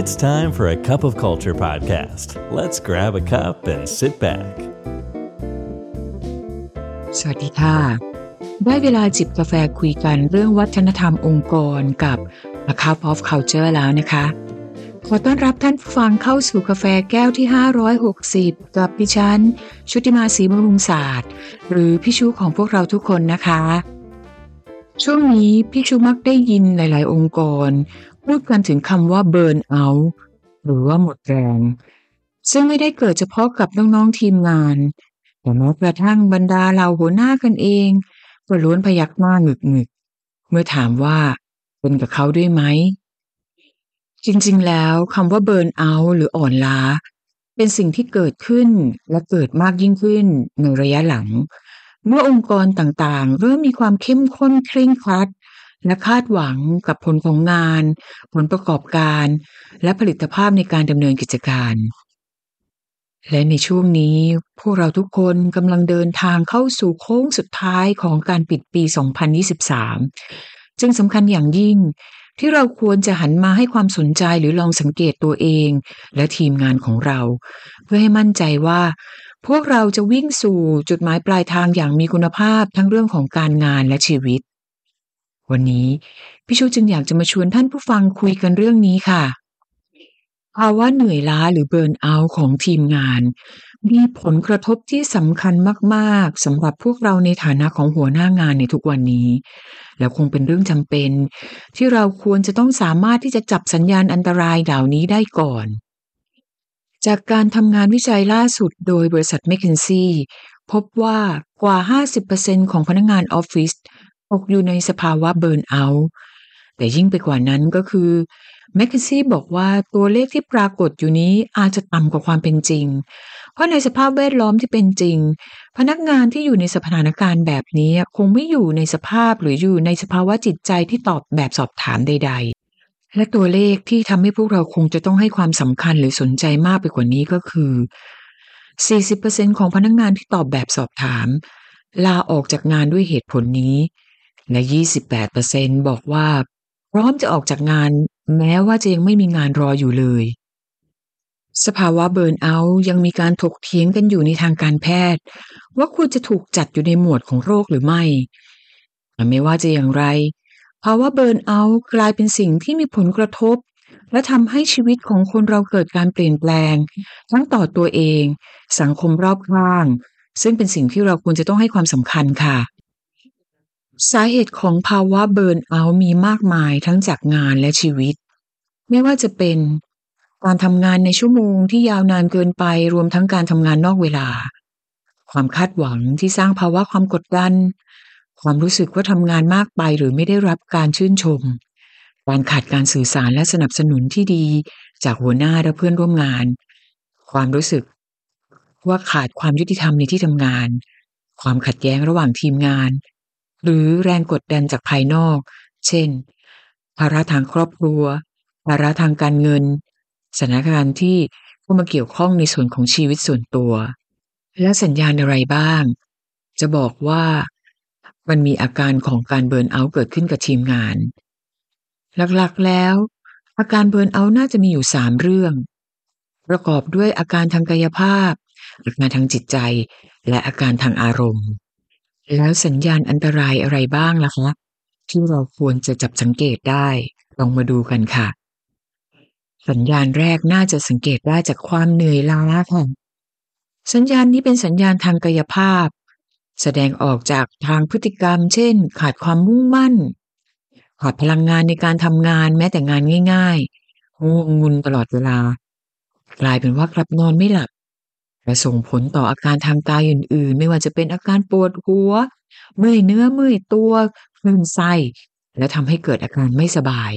It's time for a cup of culture podcast. Let's grab a cup and sit back. สวัสดีค่ะ ได้เวลาจิบกาแฟคุยกันเรื่องวัฒนธรรมองค์กรกับ A Cup of Culture แล้วนะคะ ขอต้อนรับท่านผู้ฟังเข้าสู่กาแฟแก้วที่ 560 กับดิฉัน ชุติมาศรีบรุงศาสตร์ หรือพี่ชูของพวกเราทุกคนนะคะช่วงนี้พี่ชูมักได้ยินหลาย ๆ องค์กร พูดกันถึงคำว่า burn out หรือว่าหมดแรง ซึ่งไม่ได้เกิดเฉพาะกับน้องๆทีมงานแต่แม้กระทั่งบรรดาเราหัวหน้ากันเองก็ล้วนพยักหน้าหงึกหงึกเมื่อถามว่าเป็นกับเขาด้วยไหม จริงๆแล้วคำว่า burn out หรืออ่อนล้า เป็นสิ่งที่เกิดขึ้นและเกิดมากยิ่งขึ้นในระยะหลัง เมื่อองค์กรต่างๆ เริ่มมีความเข้มข้นเคร่งครัด และคาดหวังกับผลของงาน ผลประกอบการ และผลิตภาพในการดำเนินกิจการ และในช่วงนี้พวกเราทุกคนกำลังเดินทางเข้าสู่โค้งสุดท้ายของการปิดปี 2023 จึงสำคัญอย่างยิ่งที่เราควรจะหันมาให้ความสนใจหรือลองสังเกตตัวเอง และทีมงานของเรา เพื่อให้มั่นใจว่า พวกเราจะวิ่งสู่จุดหมายปลายทางอย่างมีคุณภาพทั้งเรื่องของการงานและชีวิต วันนี้พี่ชูจึงอยากจะมาชวนท่านผู้ฟังคุยกันเรื่องนี้ค่ะ ภาวะเหนื่อยล้าหรือเบิร์นเอาท์ของทีมงาน มีผลกระทบที่สำคัญมากๆสำหรับพวกเราในฐานะของหัวหน้างานในทุกวันนี้ แล้วคงเป็นเรื่องจำเป็น ที่เราควรจะต้องสามารถที่จะจับสัญญาณอันตรายเหล่านี้ได้ก่อน จากการทำงานวิจัยล่าสุดโดยบริษัท m c k เคนซี่พบว่ากว่า 50%ของพนักงานออฟฟิศ ตกอยู่ในสภาวะเบิร์นเอาท์แต่ยิ่งไปกว่านั้นก็คือแมคเคนซี่บอกว่าตัวเลขที่ปรากฏอยู่นี้อาจจะต่ำกว่าความเป็นจริง เพราะในสภาพแวดล้อมที่เป็นจริง พนักงานที่อยู่ในสถานการณ์แบบนี้คงไม่อยู่ในสภาพหรืออยู่ในสภาวะจิตใจที่ตอบแบบสอบถามใด ๆ และตัวเลขที่ทำให้พวกเราคงจะต้องให้ความสำคัญหรือสนใจมากไปกว่านี้ก็คือ 40%ของพนักงานที่ตอบแบบสอบถาม ลาออกจากงานด้วยเหตุผลนี้ และ28%บอกว่า พร้อมจะออกจากงาน แม้ว่าจะยังไม่มีงานรออยู่เลย สภาวะเบิร์นเอาท์ยังมีการถกเถียงกันอยู่ในทางการแพทย์ ว่าควรจะถูกจัดอยู่ในหมวดของโรคหรือไม่แต่ไม่ว่าจะอย่างไร ภาวะเบิร์นเอาท์กลายเป็นสิ่งที่มีผลกระทบ และทำให้ชีวิตของคนเราเกิดการเปลี่ยนแปลง ทั้งต่อตัวเอง สังคมรอบข้าง ซึ่งเป็นสิ่งที่เราควรจะต้องให้ความสำคัญค่ะ สาเหตุของภาวะเบิร์นเอาท์มีมากมายทั้งจากงานและชีวิต ไม่ว่าจะเป็น การทำงานในชั่วโมงที่ยาวนานเกินไปรวมทั้งการทำงานนอกเวลา ความคาดหวังที่สร้างภาวะความกดดัน ความรู้สึกว่าทำงานมากไปหรือไม่ได้รับการชื่นชม การขาดการสื่อสารและสนับสนุนที่ดีจากหัวหน้าและเพื่อนร่วมงาน ความรู้สึก ว่าขาดความยุติธรรมในที่ทำงาน ความขัดแย้งระหว่างทีมงาน หรือแรงกดดันจากภายนอก เช่น ภาระทางครอบครัว ภาระทางการเงิน สถานการณ์ที่เข้ามาเกี่ยวข้องในส่วนของชีวิตส่วนตัว และสัญญาณอะไรบ้าง จะบอกว่ามันมีอาการของการเบิร์นเอาท์เกิดขึ้นกับทีมงาน หลักๆแล้ว อาการเบิร์นเอาท์น่าจะมีอยู่สามเรื่อง ประกอบด้วยอาการทางกายภาพอาการทางจิตใจ และอาการทางอารมณ์ แล้วสัญญาณอันตรายอะไรบ้างล่ะคะที่เราควรจะจับสังเกตได้ ลองมาดูกันค่ะ สัญญาณแรกน่าจะสังเกตได้จากความเหนื่อยล้าค่ะสัญญาณนี้เป็นสัญญาณทางกายภาพ แสดงออกจากทางพฤติกรรม เช่น ขาดความมุ่งมั่น ขาดพลังงานในการทำงานแม้แต่งานง่ายๆง่วงงุนตลอดเวลา กลายเป็นว่ากลับนอนไม่หลับ และส่งผลต่ออาการทางกายอื่น ๆ ไม่ว่าจะเป็นอาการปวดหัว เมื่อยเนื้อเมื่อยตัวคลื่นไส้ และทำให้เกิดอาการไม่สบาย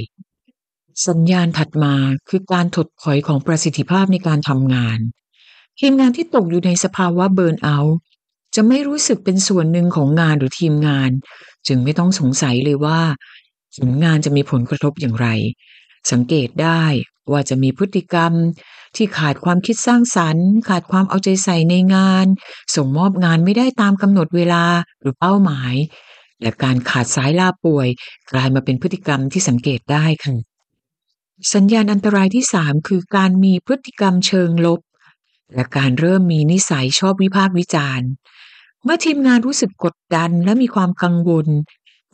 สัญญาณถัดมาคือการถดถอยของประสิทธิภาพในการทำงาน ทีมงานที่ตกอยู่ในสภาวะเบิร์นเอาท์จะไม่รู้สึกเป็นส่วนหนึ่งของงานหรือทีมงาน จึงไม่ต้องสงสัยเลยว่าผลงานจะมีผลกระทบอย่างไร สังเกตได้ว่าจะมีพฤติกรรมที่ขาดความคิดสร้างสรรค์ ขาดความเอาใจใส่ในงาน ส่งมอบงานไม่ได้ตามกำหนดเวลาหรือเป้าหมาย และการขาดสายลาป่วย กลายมาเป็นพฤติกรรมที่สังเกตได้ค่ะสัญญาณอันตรายที่ 3 คือการมีพฤติกรรมเชิงลบ และการเริ่มมีนิสัยชอบวิพากษ์วิจารณ์ เมื่อทีมงานรู้สึกกดดันและมีความกังวล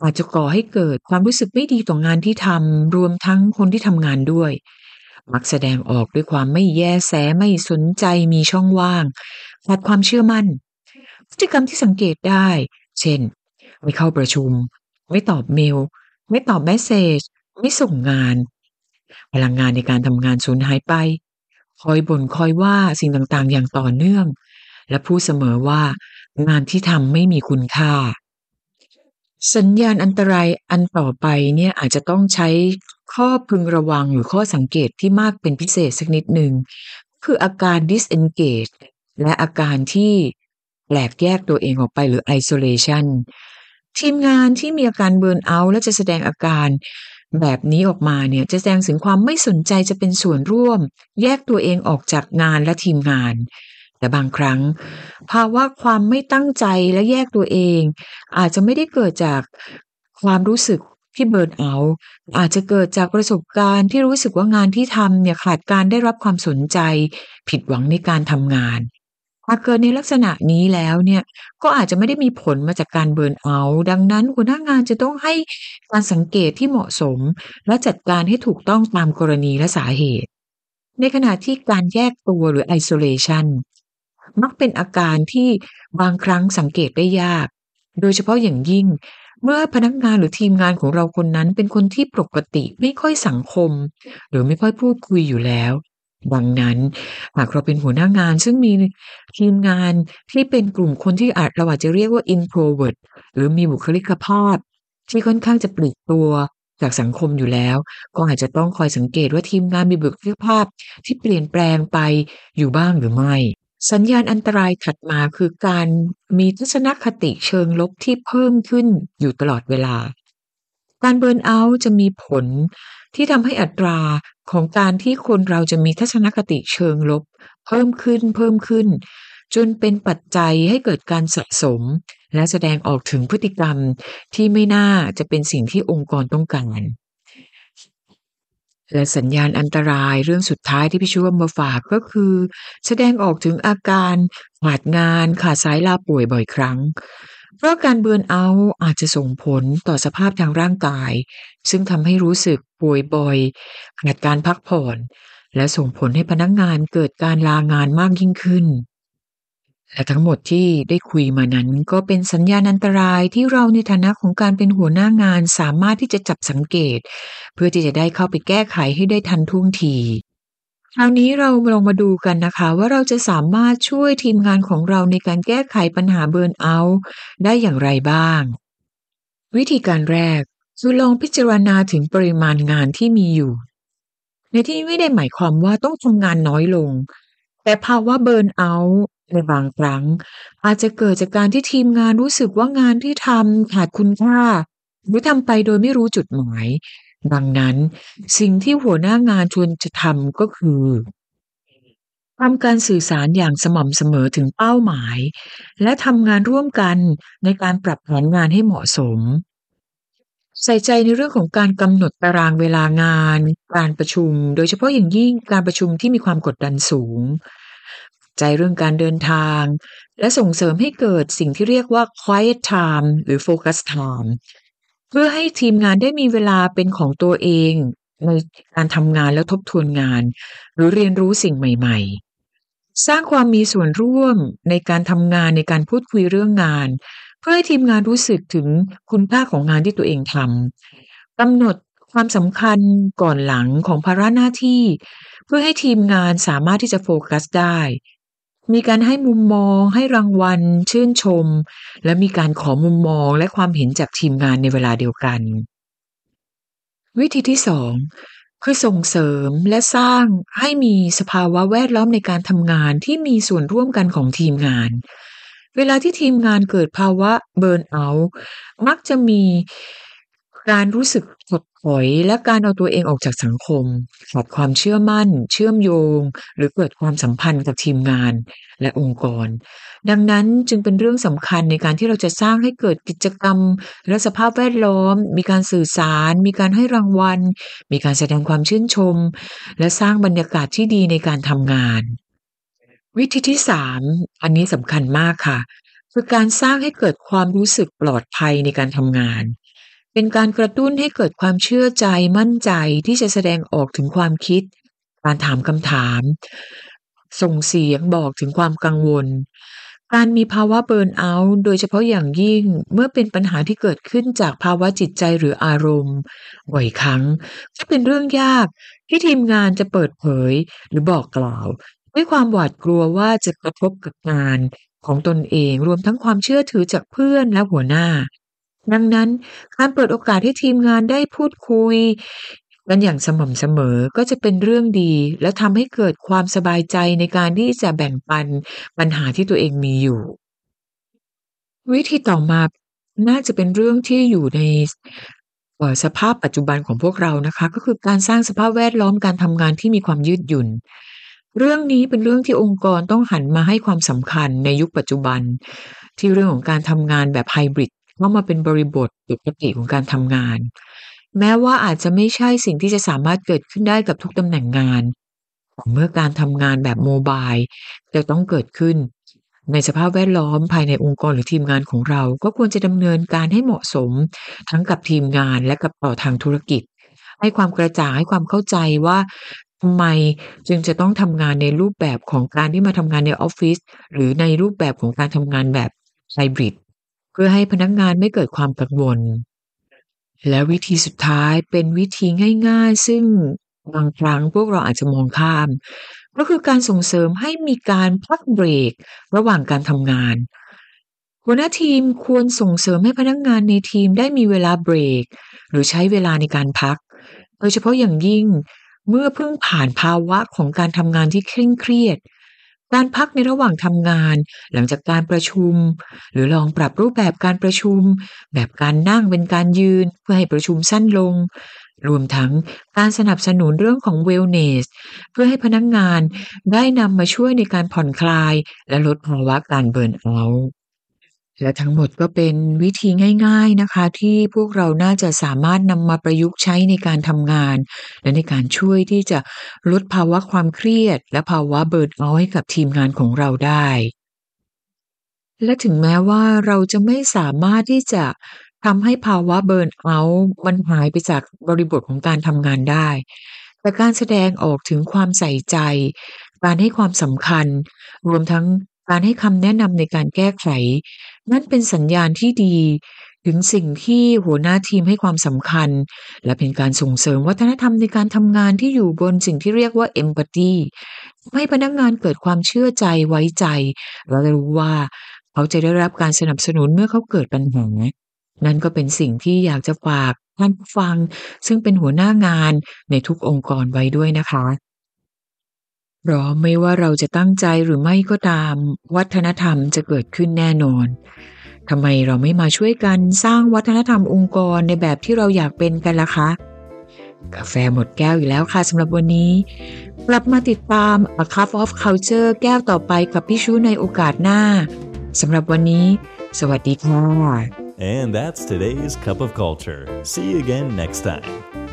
อาจจะก่อให้เกิดความรู้สึกไม่ดีต่องานที่ทำรวมทั้งคนที่ทำงานด้วย มักแสดงออกด้วยความไม่แยแสไม่สนใจมีช่องว่างขาดความเชื่อมั่น พฤติกรรมที่สังเกตได้ เช่น ไม่เข้าประชุม ไม่ตอบเมล ไม่ตอบแมสเซจไม่ส่งงาน พลังงานในการทำงานสูญหายไป คอยบ่นคอยว่าสิ่งต่างๆ อย่างต่อเนื่อง และพูดเสมอว่างานที่ทำไม่มีคุณค่า สัญญาณอันตรายอันต่อไปเนี่ยอาจจะต้องใช้ข้อพึงระวังหรือข้อสังเกตที่มากเป็นพิเศษสักนิดหนึ่งคืออาการ disengage และอาการที่แปลกแยกตัวเองออกไปหรือ isolation ทีมงานที่มีอาการเบิร์นเอาท์และจะแสดงอาการแบบนี้ออกมาเนี่ยจะแสดงถึงความไม่สนใจจะเป็นส่วนร่วม แยกตัวเองออกจากงานและทีมงาน แต่บางครั้ง ภาวะความไม่ตั้งใจและแยกตัวเอง อาจจะไม่ได้เกิดจากความรู้สึกที่เบิร์นเอา อาจจะเกิดจากประสบการณ์ที่รู้สึกว่างานที่ทำเนี่ยขาดการได้รับความสนใจ ผิดหวังในการทำงานหากเกิดในลักษณะนี้แล้วเนี่ยก็อาจจะไม่ได้มีผลมาจากการเบิร์นเอาดังนั้นหัวหน้างานจะต้องให้การสังเกตที่เหมาะสม และจัดการให้ถูกต้องตามกรณีและสาเหตุ ในขณะที่การแยกตัวหรือ isolation มักเป็นอาการที่บางครั้งสังเกตได้ยาก โดยเฉพาะอย่างยิ่ง เมื่อพนักงานหรือทีมงานของเราคนนั้นเป็นคนที่ปกติไม่ค่อยสังคม หรือไม่ค่อยพูดคุยอยู่แล้วดังนั้นหากเราเป็นหัวหน้างานซึ่งมีทีมงานที่เป็นกลุ่มคนที่อาจเราอาจจะเรียกว่า introvert หรือมีบุคลิกภาพ ที่ค่อนข้างจะปลีกตัวจากสังคมอยู่แล้ว ก็อาจจะต้องคอยสังเกตว่าทีมงานมีบุคลิกภาพที่เปลี่ยนแปลงไปอยู่บ้างหรือไม่ สัญญาณอันตรายถัดมาคือการมีทัศนคติเชิงลบที่เพิ่มขึ้นอยู่ตลอดเวลา การเบิร์นเอาท์จะมีผลที่ทำให้อัตราของการที่คนเราจะมีทัศนคติเชิงลบ เพิ่มขึ้นเพิ่มขึ้น จนเป็นปัจจัยให้เกิดการสะสม และแสดงออกถึงพฤติกรรมที่ไม่น่าจะเป็นสิ่งที่องค์กรต้องการ และสัญญาณอันตรายเรื่องสุดท้ายที่พี่ช่วมาฝากก็คือ แสดงออกถึงอาการขาดงานขาดสายลาป่วยบ่อยครั้ง เพราะการเบิร์นเอาอาจจะส่งผลต่อสภาพทางร่างกาย ซึ่งทำให้รู้สึกป่วยบ่อยขาดการพักผ่อน และส่งผลให้พนักงานเกิดการลางานมากยิ่งขึ้น และทั้งหมดที่ได้คุยมานั้นก็เป็นสัญญาณอันตรายที่เราในฐานะของการเป็นหัวหน้างานสามารถที่จะจับสังเกต เพื่อที่จะได้เข้าไปแก้ไขให้ได้ทันท่วงทีคราวนี้เราลองมาดูกันนะคะ ว่าเราจะสามารถช่วยทีมงานของเราในการแก้ไขปัญหาเบิร์นเอาท์ได้อย่างไรบ้าง วิธีการแรกคือลองพิจารณาถึงปริมาณงานที่มีอยู่ ในที่นี้ไม่ได้หมายความว่าต้องทำงานน้อยลง แต่ภาวะเบิร์นเอาท์ ในบางครั้ง อาจจะเกิดจากการที่ทีมงานรู้สึกว่างานที่ทำขาดคุณค่า หรือทำไปโดยไม่รู้จุดหมาย ดังนั้น สิ่งที่หัวหน้างานชวนจะทำก็คือทำการสื่อสารอย่างสม่ำเสมอถึงเป้าหมาย และทำงานร่วมกันในการปรับแผนงานให้เหมาะสม ใส่ใจในเรื่องของการกำหนดตารางเวลางาน การประชุม โดยเฉพาะอย่างยิ่งการประชุมที่มีความกดดันสูง ใจเรื่องการเดินทาง และส่งเสริมให้เกิดสิ่งที่เรียกว่า quiet time หรือ focus time เพื่อให้ทีมงานได้มีเวลาเป็นของตัวเองในการทำงานแล้วทบทวนงาน หรือเรียนรู้สิ่งใหม่ๆ สร้างความมีส่วนร่วมในการทำงานในการพูดคุยเรื่องงาน เพื่อให้ทีมงานรู้สึกถึงคุณค่าของงานที่ตัวเองทำกำหนดความสำคัญก่อนหลังของภาระหน้าที่ เพื่อให้ทีมงานสามารถที่จะโฟกัสได้ มีการให้มุมมอง ให้รางวัล ชื่นชม และมีการขอมุมมองและความเห็นจากทีมงานในเวลาเดียวกัน วิธีที่สองคือส่งเสริมและสร้างให้มีสภาวะแวดล้อมในการทำงานที่มีส่วนร่วมกันของทีมงาน เวลาที่ทีมงานเกิดภาวะเบิร์นเอาท์มักจะมี การรู้สึกถดถอยและการเอาตัวเองออกจากสังคมขาดความเชื่อมั่น เชื่อมโยง หรือเกิดความสัมพันธ์กับทีมงานและองค์กร ดังนั้นจึงเป็นเรื่องสำคัญในการที่เราจะสร้างให้เกิดกิจกรรม และสภาพแวดล้อม มีการสื่อสาร มีการให้รางวัล มีการแสดงความชื่นชม และสร้างบรรยากาศที่ดีในการทำงาน วิธีที่สามอันนี้สำคัญมากค่ะคือการสร้างให้เกิดความรู้สึกปลอดภัยในการทำงาน เป็นการกระตุ้นให้เกิดความเชื่อใจมั่นใจที่จะแสดงออกถึงความคิด การถามคำถาม ส่งเสียงบอกถึงความกังวล การมีภาวะเบิร์นเอาท์โดยเฉพาะอย่างยิ่งเมื่อเป็นปัญหาที่เกิดขึ้นจากภาวะจิตใจหรืออารมณ์บ่อยครั้งก็เป็นเรื่องยากที่ทีมงานจะเปิดเผยหรือบอกกล่าว ด้วยความหวาดกลัวว่าจะกระทบกับงานของตนเองรวมทั้งความเชื่อถือจากเพื่อนและหัวหน้า ดังนั้นการเปิดโอกาสให้ทีมงานได้พูดคุยกันอย่างสม่ำเสมอก็จะเป็นเรื่องดี และทำให้เกิดความสบายใจในการที่จะแบ่งปันปัญหาที่ตัวเองมีอยู่ วิธีต่อมาน่าจะเป็นเรื่องที่อยู่ในสภาพปัจจุบันของพวกเรานะคะ ก็คือการสร้างสภาพแวดล้อมการทำงานที่มีความยืดหยุ่น เรื่องนี้เป็นเรื่องที่องค์กรต้องหันมาให้ความสำคัญในยุคปัจจุบัน ที่เรื่องของการทำงานแบบไฮบริด เข้ามาเป็นบริบทปกติของการทำงาน แม้ว่าอาจจะไม่ใช่สิ่งที่จะสามารถเกิดขึ้นได้กับทุกตำแหน่งงานเมื่อการทำงานแบบโมบายจะต้องเกิดขึ้น ในสภาพแวดล้อมภายในองค์กรหรือทีมงานของเรา ก็ควรจะดำเนินการให้เหมาะสม ทั้งกับทีมงานและกับต่อทางธุรกิจ ให้ความกระจ่างให้ความเข้าใจว่าทำไมจึงจะต้องทำงานในรูปแบบของการที่มาทำงานในออฟฟิศหรือในรูปแบบของการทำงานแบบไฮบริด พื่อให้พนักงานไม่เกิดความกังวล และวิธีสุดท้ายเป็นวิธีง่ายๆ ซึ่งบางครั้งพวกเราอาจจะมองข้าม ก็คือการส่งเสริมให้มีการพักเบรกระหว่างการทำงาน หัวหน้าทีมควรส่งเสริมให้พนักงานในทีมได้มีเวลาเบรก หรือใช้เวลาในการพัก โดยเฉพาะอย่างยิ่งเมื่อเพิ่งผ่านภาวะของการทำงานที่เคร่งเครียด การพักในระหว่างทำงาน หลังจากการประชุม หรือลองปรับรูปแบบการประชุม แบบการนั่งเป็นการยืน เพื่อให้ประชุมสั้นลง รวมทั้งการสนับสนุนเรื่องของเวลเนส เพื่อให้พนักงานได้นำมาช่วยในการผ่อนคลาย และลดภาวะการเบิร์นเอาท์ และทั้งหมดก็เป็นวิธีง่ายๆนะคะ ที่พวกเราน่าจะสามารถนำมาประยุกต์ใช้ในการทำงาน และในการช่วยที่จะลดภาวะความเครียด และภาวะเบิร์นเอาให้กับทีมงานของเราได้ และถึงแม้ว่าเราจะไม่สามารถที่จะทำให้ภาวะเบิร์นเอาท์มันหายไปจากบริบทของการทำงานได้ แต่การแสดงออกถึงความใส่ใจ การให้ความสำคัญ รวมทั้ง การให้คำแนะนำในการแก้ไข นั่นเป็นสัญญาณที่ดี ถึงสิ่งที่หัวหน้าทีมให้ความสำคัญ และเป็นการส่งเสริมวัฒนธรรมในการทำงานที่อยู่บนสิ่งที่เรียกว่า empathy ให้พนักงานเกิดความเชื่อใจไว้ใจ และรู้ว่าเขาจะได้รับการสนับสนุนเมื่อเขาเกิดปัญหานั่นก็เป็นสิ่งที่อยากจะฝากท่านผู้ฟัง ซึ่งเป็นหัวหน้างานในทุกองค์กรไว้ด้วยนะคะ เพราะไม่ว่าเราจะตั้งใจหรือไม่ก็ตาม วัฒนธรรมจะเกิดขึ้นแน่นอนทำไมเราไม่มาช่วยกันสร้างวัฒนธรรมองค์กรในแบบที่เราอยากเป็นกันล่ะคะ กาแฟหมดแก้วอยู่แล้วค่ะสำหรับวันนี้ กลับมาติดตาม A Cup of Culture แก้วต่อไปกับพี่ชูในโอกาสหน้าสำหรับวันนี้ สวัสดีค่ะ And that's today's Cup of Culture. See you again next time.